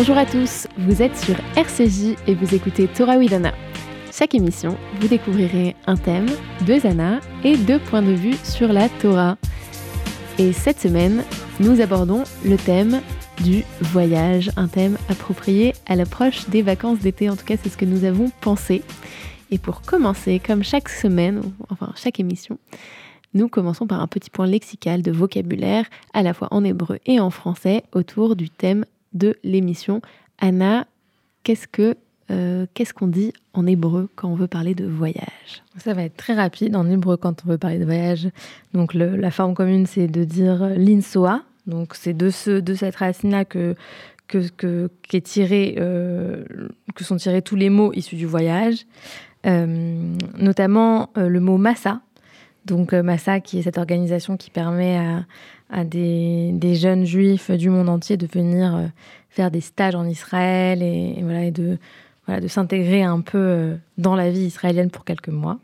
Bonjour à tous, vous êtes sur RCJ et vous écoutez Torah Widana. Chaque émission, vous découvrirez un thème, deux annas et deux points de vue sur la Torah. Et cette semaine, nous abordons le thème du voyage, un thème approprié à l'approche des vacances d'été. En tout cas, c'est ce que nous avons pensé. Et pour commencer, comme chaque semaine, enfin chaque émission, nous commençons par un petit point lexical de vocabulaire, à la fois en hébreu et en français, autour du thème de l'émission. Anna, qu'est-ce que euh, qu'est-ce qu'on dit en hébreu quand on veut parler de voyage? Ça va être très rapide en hébreu quand on veut parler de voyage. Donc la forme commune, c'est de dire l'insoa. Donc c'est de, ce, de cette racine-là que, que, que, est tiré, euh, que sont tirés tous les mots issus du voyage, euh, notamment le mot massa. Donc massa, qui est cette organisation qui permet à, à des, des, jeunes juifs du monde entier de venir faire des stages en Israël et, et voilà, et de de s'intégrer un peu euh, dans la vie israélienne pour quelques mois.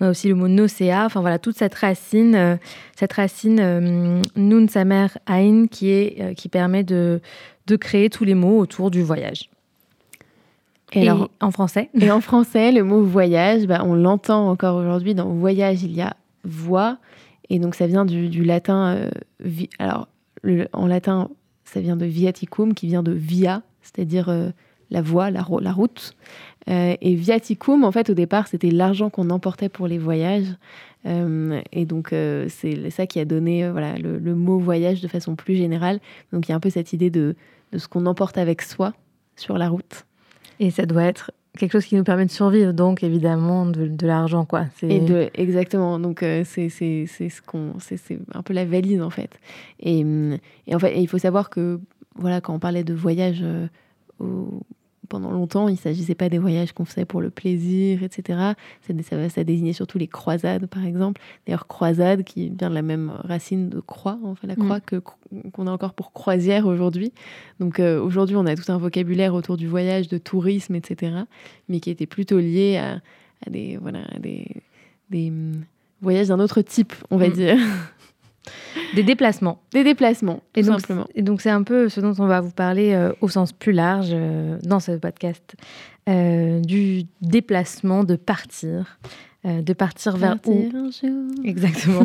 On a aussi le mot nocéa, enfin voilà, toute cette racine, euh, cette racine euh, nun samer ain qui, est, qui permet de, de créer tous les mots autour du voyage. Et, alors, en français Et en français, le mot voyage, bah, on l'entend encore aujourd'hui. Dans voyage, il y a voix. Et donc, ça vient du, latin. alors, en latin, ça vient de viaticum, qui vient de via, c'est-à-dire la voie, la, route. Euh, et viaticum, en fait, au départ, c'était l'argent qu'on emportait pour les voyages. Euh, et donc, euh, c'est ça qui a donné voilà, le, mot voyage de façon plus générale. Donc, il y a un peu cette idée de, de ce qu'on emporte avec soi sur la route. Et ça doit être quelque chose qui nous permet de survivre, donc évidemment de, l'argent, quoi. Et de, exactement. Donc c'est c'est ce qu'on c'est un peu la valise en fait. Et, et en fait, il faut savoir que voilà, quand on parlait de voyage au, pendant longtemps, il ne s'agissait pas des voyages qu'on faisait pour le plaisir, etc. Ça, ça, désignait surtout les croisades, par exemple. D'ailleurs, croisade qui vient de la même racine de croix, en fait, la croix mm. qu'on a encore pour croisière aujourd'hui. Donc euh, aujourd'hui, on a tout un vocabulaire autour du voyage, de tourisme, etc. Mais qui était plutôt lié à, des, voilà, des, des hum, voyages d'un autre type, on va mm. dire. Des déplacements. Des déplacements, tout et donc, simplement. Et donc, c'est un peu ce dont on va vous parler euh, au sens plus large euh, dans ce podcast, euh, du déplacement, de partir. de partir vers où un jour. Exactement.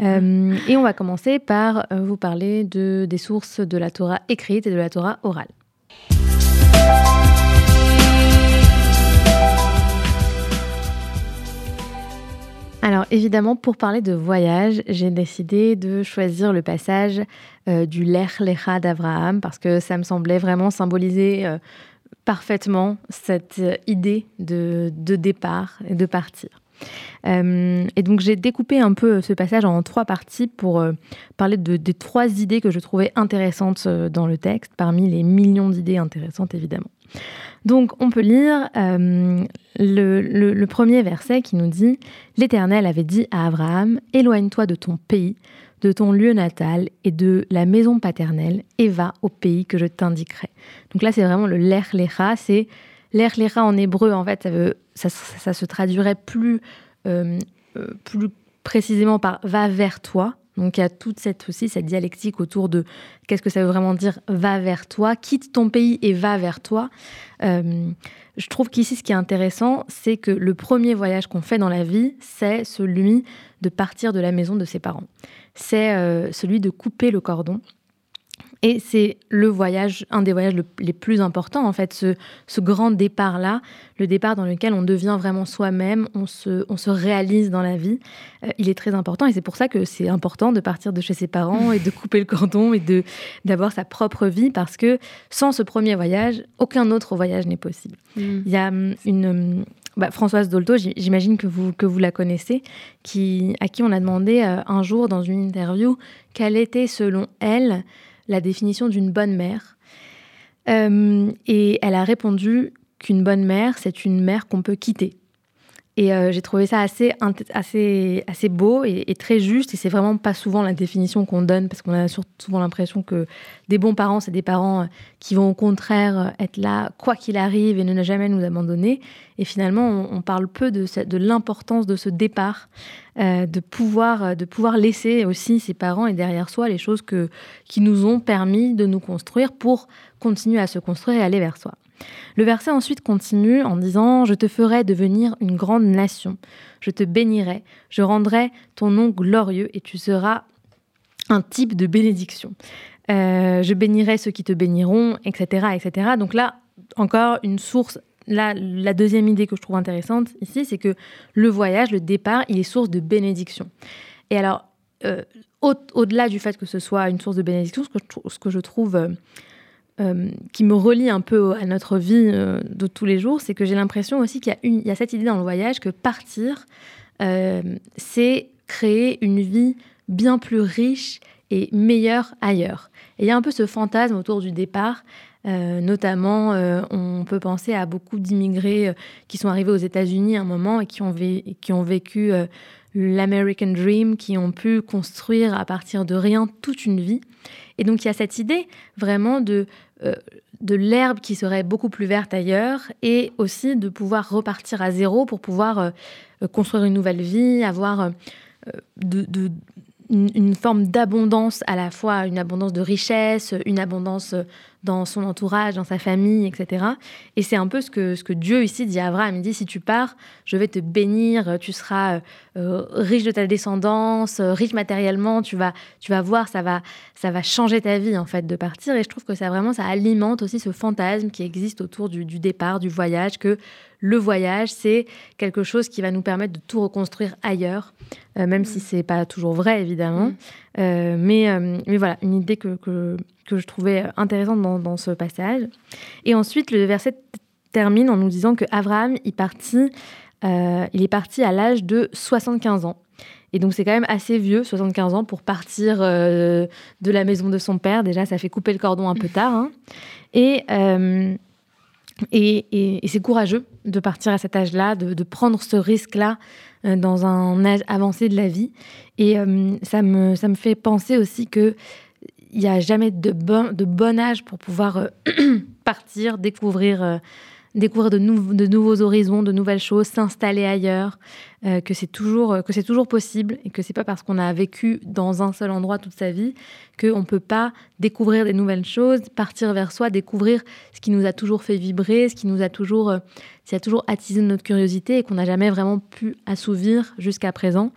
et on va commencer par vous parler de, des sources de la Torah écrite et de la Torah orale. Alors évidemment, pour parler de voyage, j'ai décidé de choisir le passage euh, du Lech Lecha d'Abraham parce que ça me semblait vraiment symboliser euh, parfaitement cette idée de, départ et de partir. Euh, et donc j'ai découpé un peu ce passage en trois parties pour parler de, des trois idées que je trouvais intéressantes dans le texte, parmi les millions d'idées intéressantes évidemment. Donc on peut lire euh, le, premier verset qui nous dit L'Éternel avait dit à Abraham, Éloigne-toi de ton pays, de ton lieu natal et de la maison paternelle, et va au pays que je t'indiquerai. Donc là c'est vraiment le Lech Lecha, c'est Lecha en hébreu en fait ça, ça, se traduirait plus, euh, euh, plus précisément par va vers toi. Donc il y a toute cette aussi cette dialectique autour de qu'est-ce que ça veut vraiment dire va vers toi, quitte ton pays et va vers toi. Euh, je trouve qu'ici ce qui est intéressant, c'est que le premier voyage qu'on fait dans la vie, c'est celui de partir de la maison de ses parents. C'est celui de couper le cordon et c'est le voyage, un des voyages les plus importants, en fait, ce, grand départ-là, le départ dans lequel on devient vraiment soi-même, on se, on se réalise dans la vie. Euh, il est très important et c'est pour ça que c'est important de partir de chez ses parents et de couper le cordon et de, d'avoir sa propre vie parce que sans ce premier voyage, aucun autre voyage n'est possible. Mm. Il y a hum, une, hum, bah, Françoise Dolto, j'imagine que vous, que vous la connaissez, qui, à qui on a demandé euh, un jour dans une interview quelle était selon elle la définition d'une bonne mère. Euh, et elle a répondu qu'une bonne mère, c'est une mère qu'on peut quitter. Et euh, j'ai trouvé ça assez, assez, assez beau et, très juste. Et c'est vraiment pas souvent la définition qu'on donne parce qu'on a souvent l'impression que des bons parents, c'est des parents euh, qui vont au contraire euh, être là quoi qu'il arrive et ne jamais nous abandonner. Et finalement, on, parle peu de, de l'importance de ce départ, de, pouvoir, de pouvoir laisser aussi ses parents et derrière soi les choses que, qui nous ont permis de nous construire pour continuer à se construire et aller vers soi. Le verset ensuite continue en disant Je te ferai devenir une grande nation, je te bénirai, je rendrai ton nom glorieux et tu seras un type de bénédiction. Euh, je bénirai ceux qui te béniront, etc., etc. Donc là, encore une source. Là, la deuxième idée que je trouve intéressante ici, c'est que le voyage, le départ, il est source de bénédiction. Et alors, euh, au-delà du fait que ce soit une source de bénédiction, ce que je, trouve euh, qui me relie un peu à notre vie euh, de tous les jours, c'est que j'ai l'impression aussi qu'il y, a cette idée dans le voyage que partir, euh, c'est créer une vie bien plus riche et meilleure ailleurs. Et il y a un peu ce fantasme autour du départ. notamment, on peut penser à beaucoup d'immigrés qui sont arrivés aux États-Unis à un moment et qui ont vécu l'American Dream, qui ont pu construire à partir de rien toute une vie. Et donc il y a cette idée vraiment de euh, de l'herbe qui serait beaucoup plus verte ailleurs et aussi de pouvoir repartir à zéro pour pouvoir euh, euh, construire une nouvelle vie, avoir de, une, forme d'abondance à la fois, une abondance de richesse, une abondance dans son entourage, dans sa famille, etc. Et c'est un peu ce que, ce que Dieu ici dit à Abraham. Il dit, si tu pars, je vais te bénir, tu seras euh, riche de ta descendance, euh, riche matériellement, tu vas, tu vas voir, ça va, ça va changer ta vie en fait de partir. Et je trouve que ça vraiment, ça alimente aussi ce fantasme qui existe autour du, du départ, du voyage, que le voyage, c'est quelque chose qui va nous permettre de tout reconstruire ailleurs, euh, même si c'est pas toujours vrai évidemment. Mm. mais, mais voilà, une idée que, que je trouvais intéressante dans, ce passage. Et ensuite, le verset termine en nous disant que Abraham il, partit, euh, il est parti à l'âge de 75 ans. Et donc c'est quand même assez vieux, 75 ans, pour partir euh, de la maison de son père. Déjà, ça fait couper le cordon un peu tard. Hein. Euh, et, c'est courageux de partir à cet âge-là, de, prendre ce risque-là dans un âge avancé de la vie. Et ça, me, ça me fait penser aussi que il n'y a jamais de bon, de bon âge pour pouvoir euh, partir, découvrir, euh, découvrir de, nouveaux horizons, de nouvelles choses, s'installer ailleurs, euh, que c'est toujours, que c'est toujours possible et que c'est pas parce qu'on a vécu dans un seul endroit toute sa vie qu'on ne peut pas découvrir des nouvelles choses, partir vers soi, découvrir ce qui nous a toujours fait vibrer, ce qui nous a toujours, qui a toujours attisé notre curiosité et qu'on n'a jamais vraiment pu assouvir jusqu'à présent.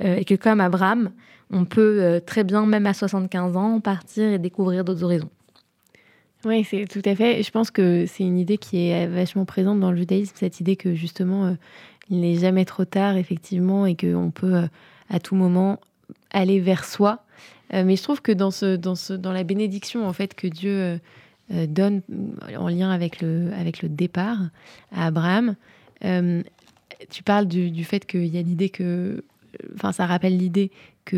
et que comme Abraham, on peut euh, très bien, même à 75 ans, partir et découvrir d'autres horizons. Oui, c'est tout à fait. Je pense que c'est une idée qui est vachement présente dans le judaïsme, cette idée que justement, euh, il n'est jamais trop tard, effectivement, et qu'on peut euh, à tout moment aller vers soi. mais je trouve que dans, ce, dans, ce, dans la bénédiction en fait que Dieu donne en lien avec le, avec le départ à Abraham, tu parles du, du fait qu'il y a l'idée que, enfin, ça rappelle l'idée que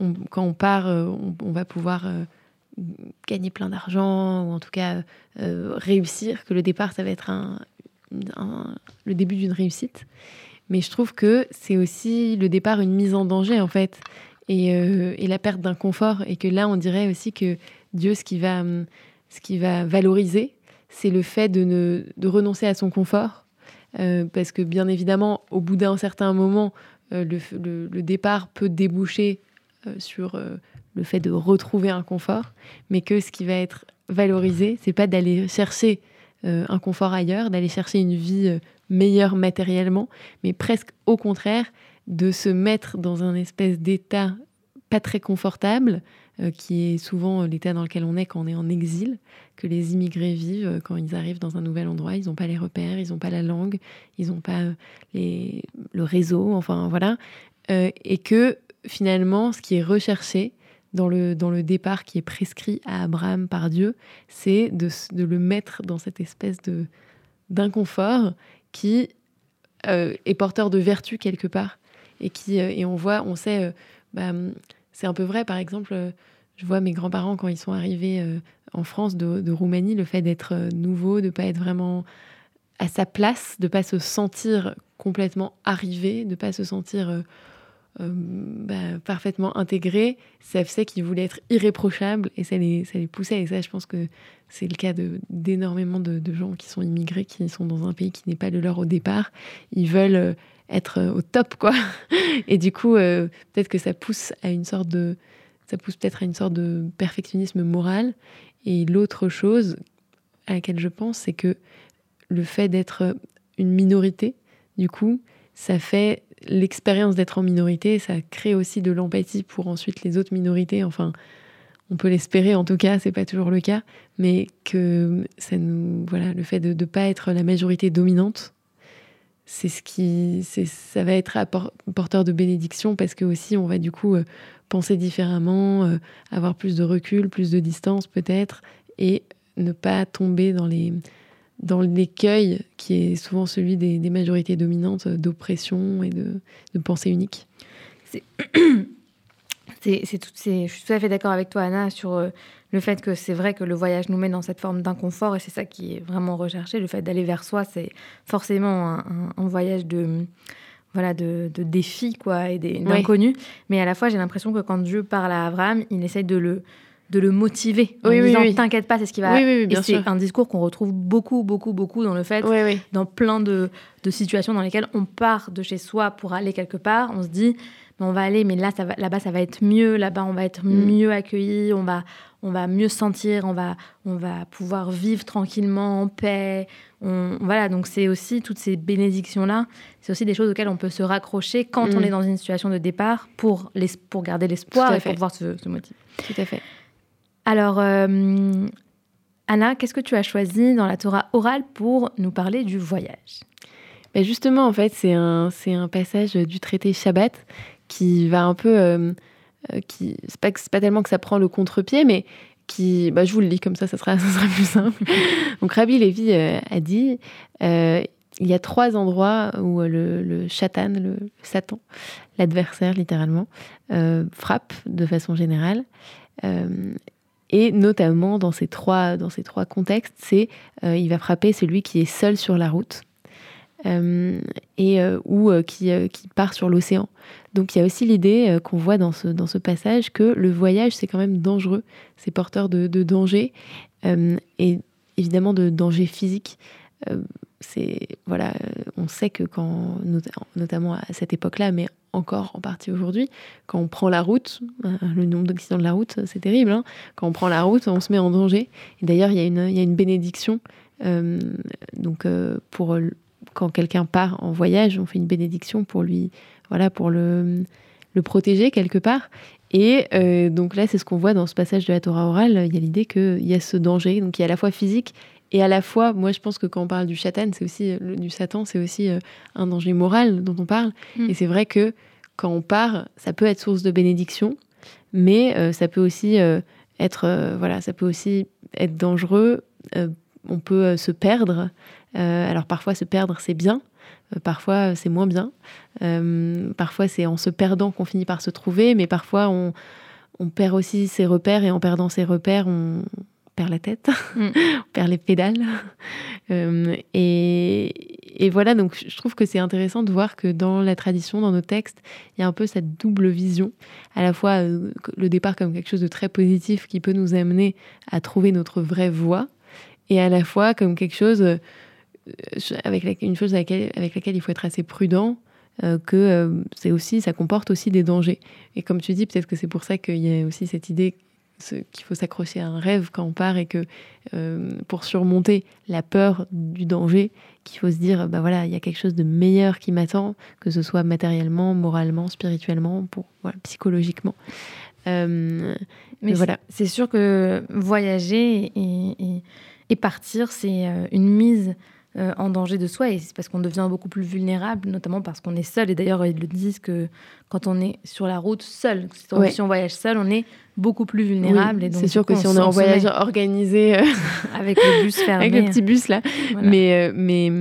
euh, quand on part, euh, on, va pouvoir euh, gagner plein d'argent ou en tout cas réussir, que le départ, ça va être un, le début d'une réussite. Mais je trouve que c'est aussi le départ une mise en danger en fait et, et la perte d'un confort et que là on dirait aussi que Dieu ce qui va, ce qui va valoriser c'est le fait de, ne, de renoncer à son confort parce que bien évidemment au bout d'un certain moment euh, le, départ peut déboucher euh, sur euh, le fait de retrouver un confort, mais que ce qui va être valorisé, c'est pas d'aller chercher un confort ailleurs, d'aller chercher une vie meilleure matériellement, mais presque au contraire de se mettre dans un espèce d'état pas très confortable, qui est souvent l'état dans lequel on est quand on est en exil, que les immigrés vivent quand ils arrivent dans un nouvel endroit. Ils n'ont pas les repères, ils n'ont pas la langue, ils n'ont pas le réseau, enfin voilà. Euh, et que finalement, ce qui est recherché dans le, dans le départ qui est prescrit à Abraham par Dieu, c'est de, de, le mettre dans cette espèce de d'inconfort qui euh, est porteur de vertu quelque part. Et, qui, euh, et on voit, on sait, bah, c'est un peu vrai, par exemple, je vois mes grands-parents quand ils sont arrivés en France de, de Roumanie, le fait d'être nouveau, de ne pas être vraiment à sa place, de pas se sentir complètement arrivé, de pas se sentir euh, euh, bah, parfaitement intégré. Ça faisait qu'ils voulaient être irréprochables et ça les, ça les poussait. Et ça, je pense que c'est le cas d'énormément de, gens qui sont immigrés, qui sont dans un pays qui n'est pas le leur au départ. Ils veulent euh, être au top, quoi. Et du coup, peut-être que ça pousse à une sorte de, ça pousse peut-être à une sorte de perfectionnisme moral. Et l'autre chose à laquelle je pense, c'est que le fait d'être une minorité, du coup, ça fait l'expérience d'être en minorité, ça crée aussi de l'empathie pour ensuite les autres minorités. Enfin, on peut l'espérer en tout cas, c'est pas toujours le cas, mais que ça nous, voilà, le fait de ne pas être la majorité dominante, c'est ce qui, ça va être porteur de bénédiction parce que aussi on va du coup euh, penser différemment, euh, avoir plus de recul, plus de distance peut-être, et ne pas tomber dans les dans l'écueil qui est souvent celui des, majorités dominantes d'oppression et de, pensée unique. C'est, tout, je suis tout à fait d'accord avec toi, Anna, sur euh, le fait que c'est vrai que le voyage nous met dans cette forme d'inconfort et c'est ça qui est vraiment recherché. Le fait d'aller vers soi, c'est forcément un, voyage de voilà de, de défis quoi et d'inconnus. Mais à la fois, j'ai l'impression que quand Dieu parle à Abraham, il essaye de le de le motiver en disant t'inquiète pas c'est ce qui va oui, et c'est un discours qu'on retrouve beaucoup beaucoup beaucoup dans le fait dans plein de, de, situations dans lesquelles on part de chez soi pour aller quelque part on se dit on va aller mais là ça va, là-bas ça va être mieux là-bas on va être mm. mieux accueilli on va on va mieux sentir on va on va pouvoir vivre tranquillement en paix on, voilà. Donc c'est aussi toutes ces bénédictions là c'est aussi des choses auxquelles on peut se raccrocher quand on mm. est dans une situation de départ pour les, pour garder l'espoir et pour pouvoir se, se motiver. Tout à fait alors, euh, Anna, qu'est-ce que tu as choisi dans la Torah orale pour nous parler du voyage? Ben Justement, en fait, c'est un, c'est passage du traité Shabbat qui va un peu... Euh, euh, qui, c'est, pas, pas tellement que ça prend le contre-pied, mais qui... Bah, je vous le lis comme ça, ça sera, ça sera plus simple. Donc, Rabbi Lévi a dit... il y a trois endroits où le, le le Satan, l'adversaire littéralement, frappe de façon générale. Et notamment dans ces trois, dans ces trois contextes, c'est euh, il va frapper celui qui est seul sur la route euh, et euh, ou qui, qui, part sur l'océan. Donc il y a aussi l'idée qu'on voit dans ce, dans ce passage que le voyage c'est quand même dangereux, c'est porteur de, de danger et évidemment de danger physique c'est voilà, on sait que quand, notamment à cette époque-là, mais encore en partie aujourd'hui, quand on prend la route, euh, le nombre d'accidents de la route, c'est terrible. Hein. quand on prend la route, on se met en danger. Et d'ailleurs, il y, a une, y a une bénédiction. Euh, donc, euh, pour quand quelqu'un part en voyage, on fait une bénédiction pour lui, voilà, pour le, le protéger quelque part. Et donc là, c'est ce qu'on voit dans ce passage de la Torah orale. Il y a l'idée qu'il y a ce danger, donc il y a à la fois physique et à la fois, moi, je pense que quand on parle du Satan, c'est aussi du Satan, c'est aussi euh, un danger moral dont on parle. Mm. Et c'est vrai que quand on part, ça peut être source de bénédiction, mais euh, ça peut aussi euh, être, voilà, ça peut aussi être dangereux. on peut se perdre. alors parfois, se perdre, c'est bien. Parfois, c'est moins bien. parfois, c'est en se perdant qu'on finit par se trouver, mais parfois, on, on perd aussi ses repères et en perdant ses repères, on, perd la tête, mm. on perd les pédales. Euh, et, voilà, donc je trouve que c'est intéressant de voir que dans la tradition, dans nos textes, il y a un peu cette double vision, à la fois euh, le départ comme quelque chose de très positif qui peut nous amener à trouver notre vraie voie, et à la fois comme quelque chose, euh, avec une chose avec laquelle, avec laquelle il faut être assez prudent, que c'est aussi, ça comporte aussi des dangers. Et comme tu dis, peut-être que c'est pour ça qu'il y a aussi cette idée qu'il faut s'accrocher à un rêve quand on part et que euh, pour surmonter la peur du danger, qu'il faut se dire, bah voilà, il y a quelque chose de meilleur qui m'attend, que ce soit matériellement, moralement, spirituellement, pour, psychologiquement. Euh, mais voilà. C'est sûr que voyager et, et partir, c'est euh, une mise euh, en danger de soi et c'est parce qu'on devient beaucoup plus vulnérable, notamment parce qu'on est seul. Et d'ailleurs, ils le disent que quand on est sur la route seul, si on voyage seul, on est beaucoup plus vulnérable. c'est sûr que si on est en voyage organisé, euh, avec le bus fermé, avec le petit bus là, mais, euh, mais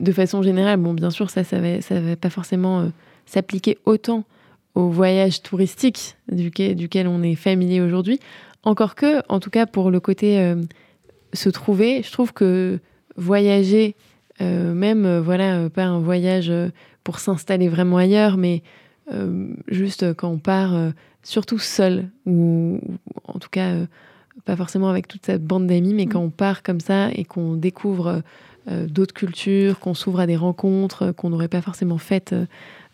de façon générale, bon, bien sûr, ça, ça va, ça va pas forcément s'appliquer autant au voyage touristique duquel, duquel on est familier aujourd'hui. Encore que, en tout cas, pour le côté se trouver, je trouve que voyager même, voilà, pas un voyage pour s'installer vraiment ailleurs, mais juste quand on part, surtout seul, ou en tout cas pas forcément avec toute cette bande d'amis, mais mm. quand on part comme ça et qu'on découvre euh, d'autres cultures, qu'on s'ouvre à des rencontres qu'on n'aurait pas forcément faites euh,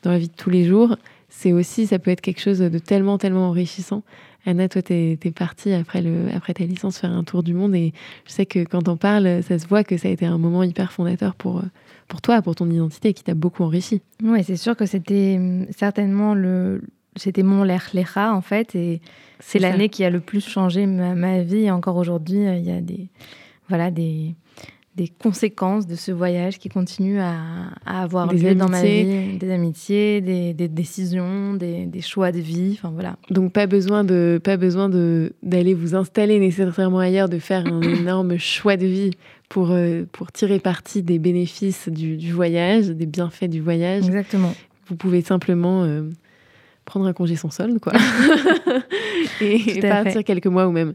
dans la vie de tous les jours, c'est aussi, ça peut être quelque chose de tellement, tellement enrichissant. Anna, toi, tu es, partie après, le, après ta licence faire un tour du monde et je sais que quand on parle, ça se voit que ça a été un moment hyper fondateur pour, pour toi, pour ton identité, qui t'a beaucoup enrichi. Oui, c'est sûr que c'était hum, certainement le, c'était mon en fait, et c'est l'année qui a le plus changé ma, vie. Et encore aujourd'hui, euh, il y a des, voilà, des, des conséquences de ce voyage qui continuent à, avoir lieu dans ma vie, des amitiés, des, des décisions, des, des, choix de vie, enfin voilà. Donc pas besoin de pas besoin de d'aller vous installer nécessairement ailleurs, de faire un énorme choix de vie pour euh, pour tirer parti des bénéfices du, du, voyage, des bienfaits du voyage. Exactement. Vous pouvez simplement euh, prendre un congé sans solde, quoi. et, partir quelques mois ou même,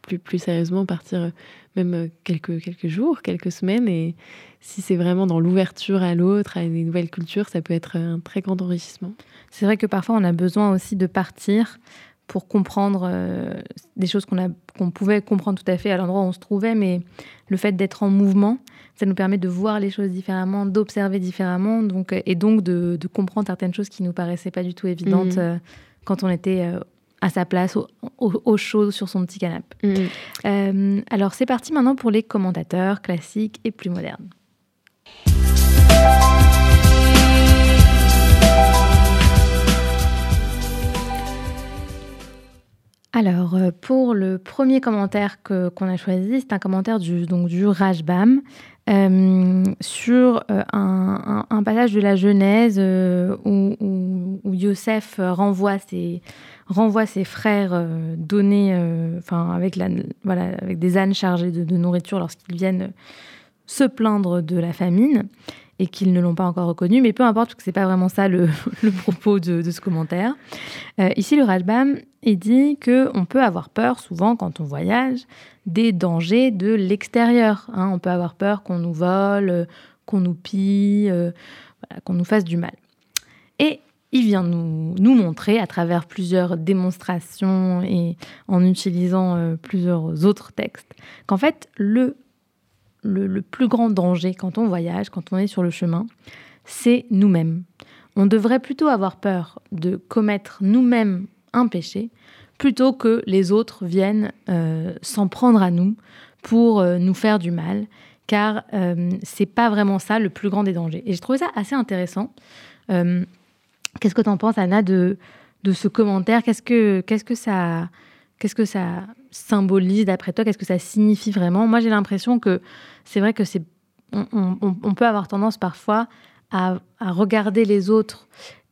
plus, plus sérieusement, partir euh, même euh, quelques, quelques jours, quelques semaines. Et si c'est vraiment dans l'ouverture à l'autre, à des nouvelles cultures, ça peut être un très grand enrichissement. C'est vrai que parfois, on a besoin aussi de partir pour comprendre euh, des choses qu'on qu'on pouvait comprendre tout à fait à l'endroit où on se trouvait, mais le fait d'être en mouvement, ça nous permet de voir les choses différemment, d'observer différemment, donc, et donc de, comprendre certaines choses qui nous paraissaient pas du tout évidentes mmh. euh, quand on était euh, à sa place, au, chaud, sur son petit canapé. Mmh. alors c'est parti maintenant pour les commentateurs classiques et plus modernes. Alors, euh, pour le premier commentaire qu'on a choisi, c'est un commentaire du, donc, du Rajbam euh, sur euh, un, passage de la Genèse où, où, Yosef renvoie ses, frères donnés, avec des ânes chargés de, nourriture lorsqu'ils viennent se plaindre de la famine et qu'ils ne l'ont pas encore reconnu, mais peu importe, parce que c'est pas vraiment ça le, propos de, ce commentaire. ici, le Rajbam il dit que on peut avoir peur souvent quand on voyage des dangers de l'extérieur. Hein. On peut avoir peur qu'on nous vole, qu'on nous pille, euh, qu'on nous fasse du mal. Et il vient nous, montrer à travers plusieurs démonstrations et en utilisant euh, plusieurs autres textes qu'en fait le, le plus grand danger quand on voyage, quand on est sur le chemin, c'est nous-mêmes. On devrait plutôt avoir peur de commettre nous-mêmes un péché, plutôt que les autres viennent euh, s'en prendre à nous pour euh, nous faire du mal, car euh, c'est pas vraiment ça le plus grand des dangers. Et j'ai trouvé ça assez intéressant. qu'est-ce que tu en penses, Anna, de, de ce commentaire? Qu'est-ce que, qu'est-ce que ça Qu'est-ce que ça symbolise d'après toi? Qu'est-ce que ça signifie vraiment? Moi, j'ai l'impression que c'est vrai que c'est on, peut avoir tendance parfois à, à, regarder les autres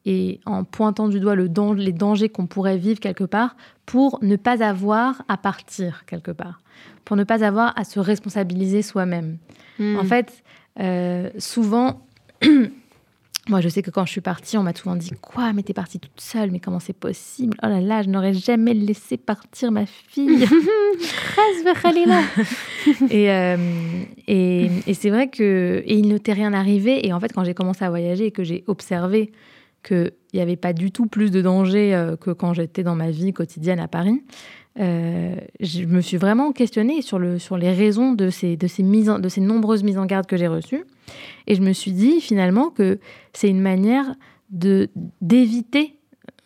et en pointant du doigt le les dangers qu'on pourrait vivre quelque part pour ne pas avoir à partir quelque part, pour ne pas avoir à se responsabiliser soi-même. Hmm. En fait, euh, souvent, moi je sais que quand je suis partie, on m'a souvent dit Quoi, mais t'es partie toute seule, mais comment c'est possible? Oh là là, je n'aurais jamais laissé partir ma fille. et, euh, et, et c'est vrai que et il ne t'est rien arrivé. Et en fait, quand j'ai commencé à voyager et que j'ai observé qu'il n'y avait pas du tout plus de danger euh, que quand j'étais dans ma vie quotidienne à Paris. Euh, je me suis vraiment questionnée sur, le, sur les raisons de ces, nombreuses mises en garde que j'ai reçues. Et je me suis dit finalement que c'est une manière d'éviter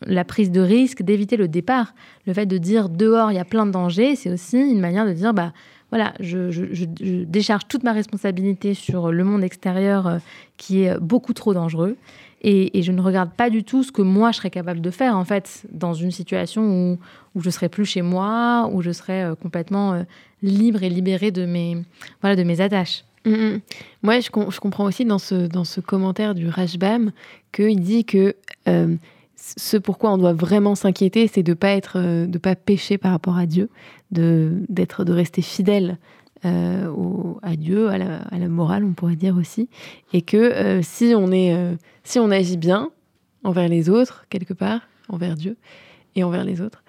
la prise de risque, d'éviter le départ. Le fait de dire dehors, il y a plein de dangers, c'est aussi une manière de dire, bah, voilà, je, je, décharge toute ma responsabilité sur le monde extérieur euh, qui est beaucoup trop dangereux. Et, je ne regarde pas du tout ce que moi je serais capable de faire en fait dans une situation où, où je serais plus chez moi, où je serais euh, complètement euh, libre et libérée de mes, voilà, de mes attaches. Mm, mm. Moi, je, comprends aussi dans ce, dans ce commentaire du Rajbam qu'il dit que euh, ce pourquoi on doit vraiment s'inquiéter, c'est de pas être, de pas pécher par rapport à Dieu, de d'être, de rester fidèle au, à Dieu, à la, à la, morale, on pourrait dire aussi, et que si on est si on agit bien envers les autres, quelque part, envers Dieu et envers les autres,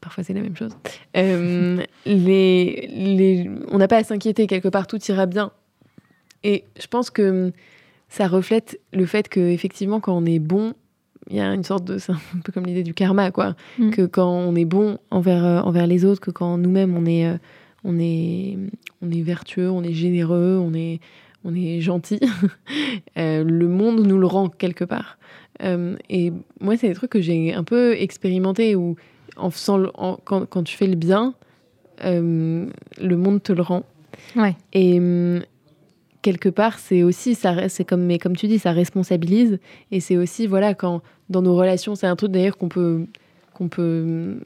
parfois c'est la même chose, euh, les, les, on n'a pas à s'inquiéter, quelque part tout ira bien. Et je pense que ça reflète le fait que effectivement quand on est bon, il y a une sorte de c'est un peu comme l'idée du karma quoi, Mm. que quand on est bon envers euh, envers les autres, que quand nous-mêmes on est euh, on est on est vertueux, on est généreux, on est on est gentil, euh, le monde nous le rend quelque part. Euh, et moi, c'est des trucs que j'ai un peu expérimenté où en faisant en- quand, quand tu fais le bien, euh, le monde te le rend. Ouais. Et quelque part, c'est aussi, ça, c'est comme, mais comme tu dis, ça responsabilise. Et c'est aussi, voilà, quand dans nos relations, c'est un truc d'ailleurs qu'on peut, qu'on peut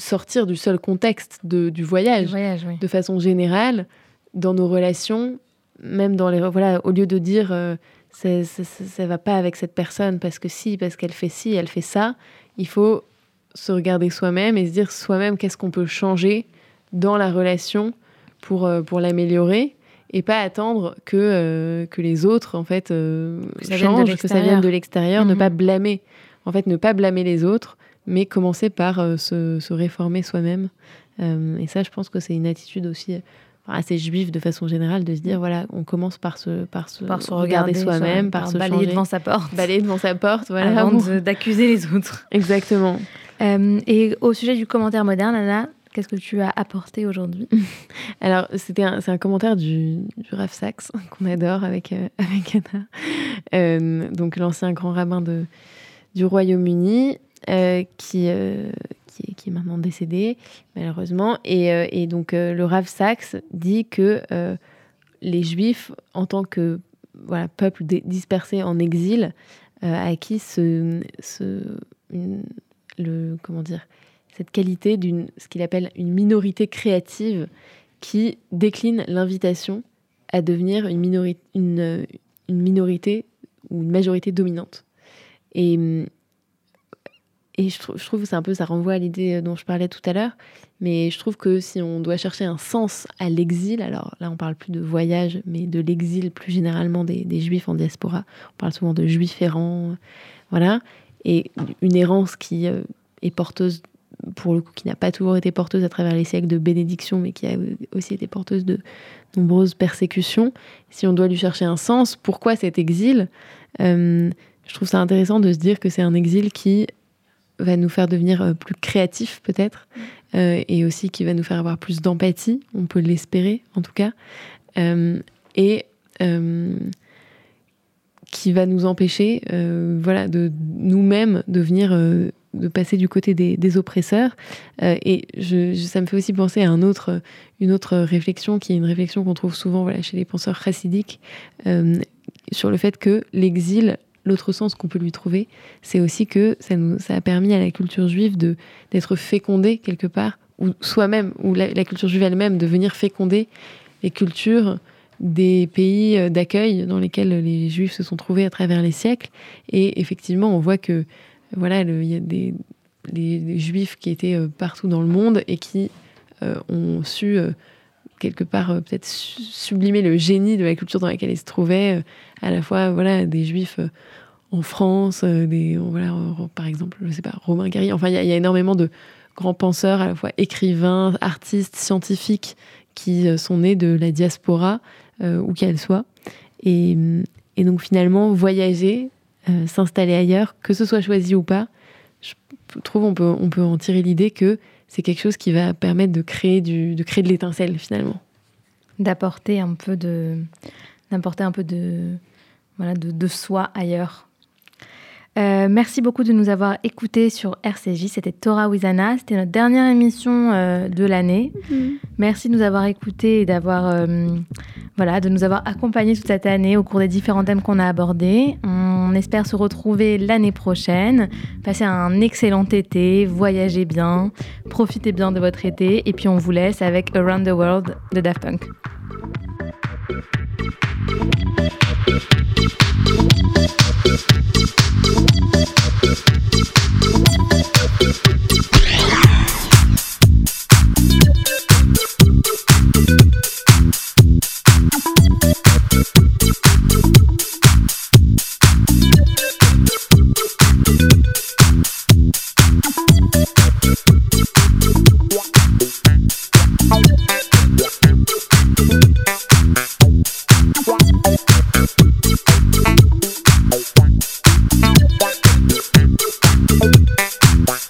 sortir du seul contexte de, du voyage Voyage, oui. de façon générale, dans nos relations, même dans les... Voilà, au lieu de dire euh, c'est- ça va pas avec cette personne parce que si, parce qu'elle fait ci, elle fait ça, il faut se regarder soi-même et se dire soi-même qu'est-ce qu'on peut changer dans la relation pour, euh, pour l'améliorer et pas attendre que, euh, que les autres, en fait, euh, Que ça changent, que ça vienne de l'extérieur, ne Mhm. pas blâmer. En fait, ne pas blâmer les autres, mais commencer par euh, se, se réformer soi-même. Euh, et ça, je pense que c'est une attitude aussi euh, assez juive de façon générale de se dire voilà, on commence par se, par se, Par se regarder regarder soi-même, par, se balayer changer, devant sa porte. balayer devant sa porte. Voilà, avant d'accuser les autres. Exactement. Euh, et au sujet du commentaire moderne, Anna, qu'est-ce que tu as apporté aujourd'hui? Alors, c'était c'est un commentaire du, du Rav Sachs qu'on adore avec, euh, avec Anna, Euh, donc l'ancien grand rabbin de, du Royaume-Uni, euh, qui, euh, qui, est- maintenant décédé, malheureusement. Et, euh, et donc, euh, le Rav Sachs dit que euh, les Juifs, en tant que voilà, peuple dispersé en exil, à qui ce, ce, le, comment dire, cette qualité d'une ce qu'il appelle une minorité créative qui décline l'invitation à devenir une, minori- une, une minorité ou une majorité dominante. Et, hum, et je, trou- je trouve que c'est un peu, ça renvoie à l'idée dont je parlais tout à l'heure, mais je trouve que si on doit chercher un sens à l'exil, alors là on parle plus de voyage, mais de l'exil plus généralement des, des juifs en diaspora, on parle souvent de juifs errants, voilà, et une errance qui euh, est porteuse pour le coup, qui n'a pas toujours été porteuse à travers les siècles de bénédiction, mais qui a aussi été porteuse de nombreuses persécutions. Si on doit lui chercher un sens, pourquoi cet exil? Euh, Je trouve ça intéressant de se dire que c'est un exil qui va nous faire devenir euh, plus créatifs peut-être, euh, et aussi qui va nous faire avoir plus d'empathie, on peut l'espérer en tout cas, Euh, et euh, qui va nous empêcher voilà, de nous-mêmes devenir euh, de passer du côté des, des oppresseurs. Et je, je- ça me fait aussi penser à un autre, une autre réflexion qui est une réflexion qu'on trouve souvent voilà, chez les penseurs chassidiques sur le fait que l'exil, l'autre sens qu'on peut lui trouver, c'est aussi que ça, nous, ça a permis à la culture juive de, d'être fécondée quelque part, ou soi-même, ou la, culture juive elle-même de venir féconder les cultures des pays euh, d'accueil dans lesquels les juifs se sont trouvés à travers les siècles. Et effectivement, on voit que voilà, il y a des, des juifs qui étaient euh, partout dans le monde et qui euh, ont su quelque part euh, peut-être su- sublimer le génie de la culture dans laquelle ils se trouvaient. euh, à la fois, voilà, des juifs euh, en France, des, voilà, par exemple, je sais pas, Romain Gary. Enfin, il y, a- énormément de grands penseurs, à la fois écrivains, artistes, scientifiques, qui sont nés de la diaspora, où qu'elle soit. Et, et donc finalement, voyager, s'installer ailleurs, que ce soit choisi ou pas, je trouve on peut, on peut en tirer l'idée que c'est quelque chose qui va permettre de créer, du, de, créer de l'étincelle finalement. D'apporter un peu de, d'apporter un peu de, voilà, de, de soi ailleurs. Euh, merci beaucoup de nous avoir écoutés sur RCJ. C'était Torah Wizana. C'était notre dernière émission euh, de l'année. Merci de nous avoir écoutés et d'avoir, euh, voilà, de nous avoir accompagnés toute cette année au cours des différents thèmes qu'on a abordés. On espère se retrouver l'année prochaine. Passez un excellent été, voyagez bien, profitez bien de votre été. Et puis on vous laisse avec Around the World de Daft Punk. Thank you. Yeah. Bye.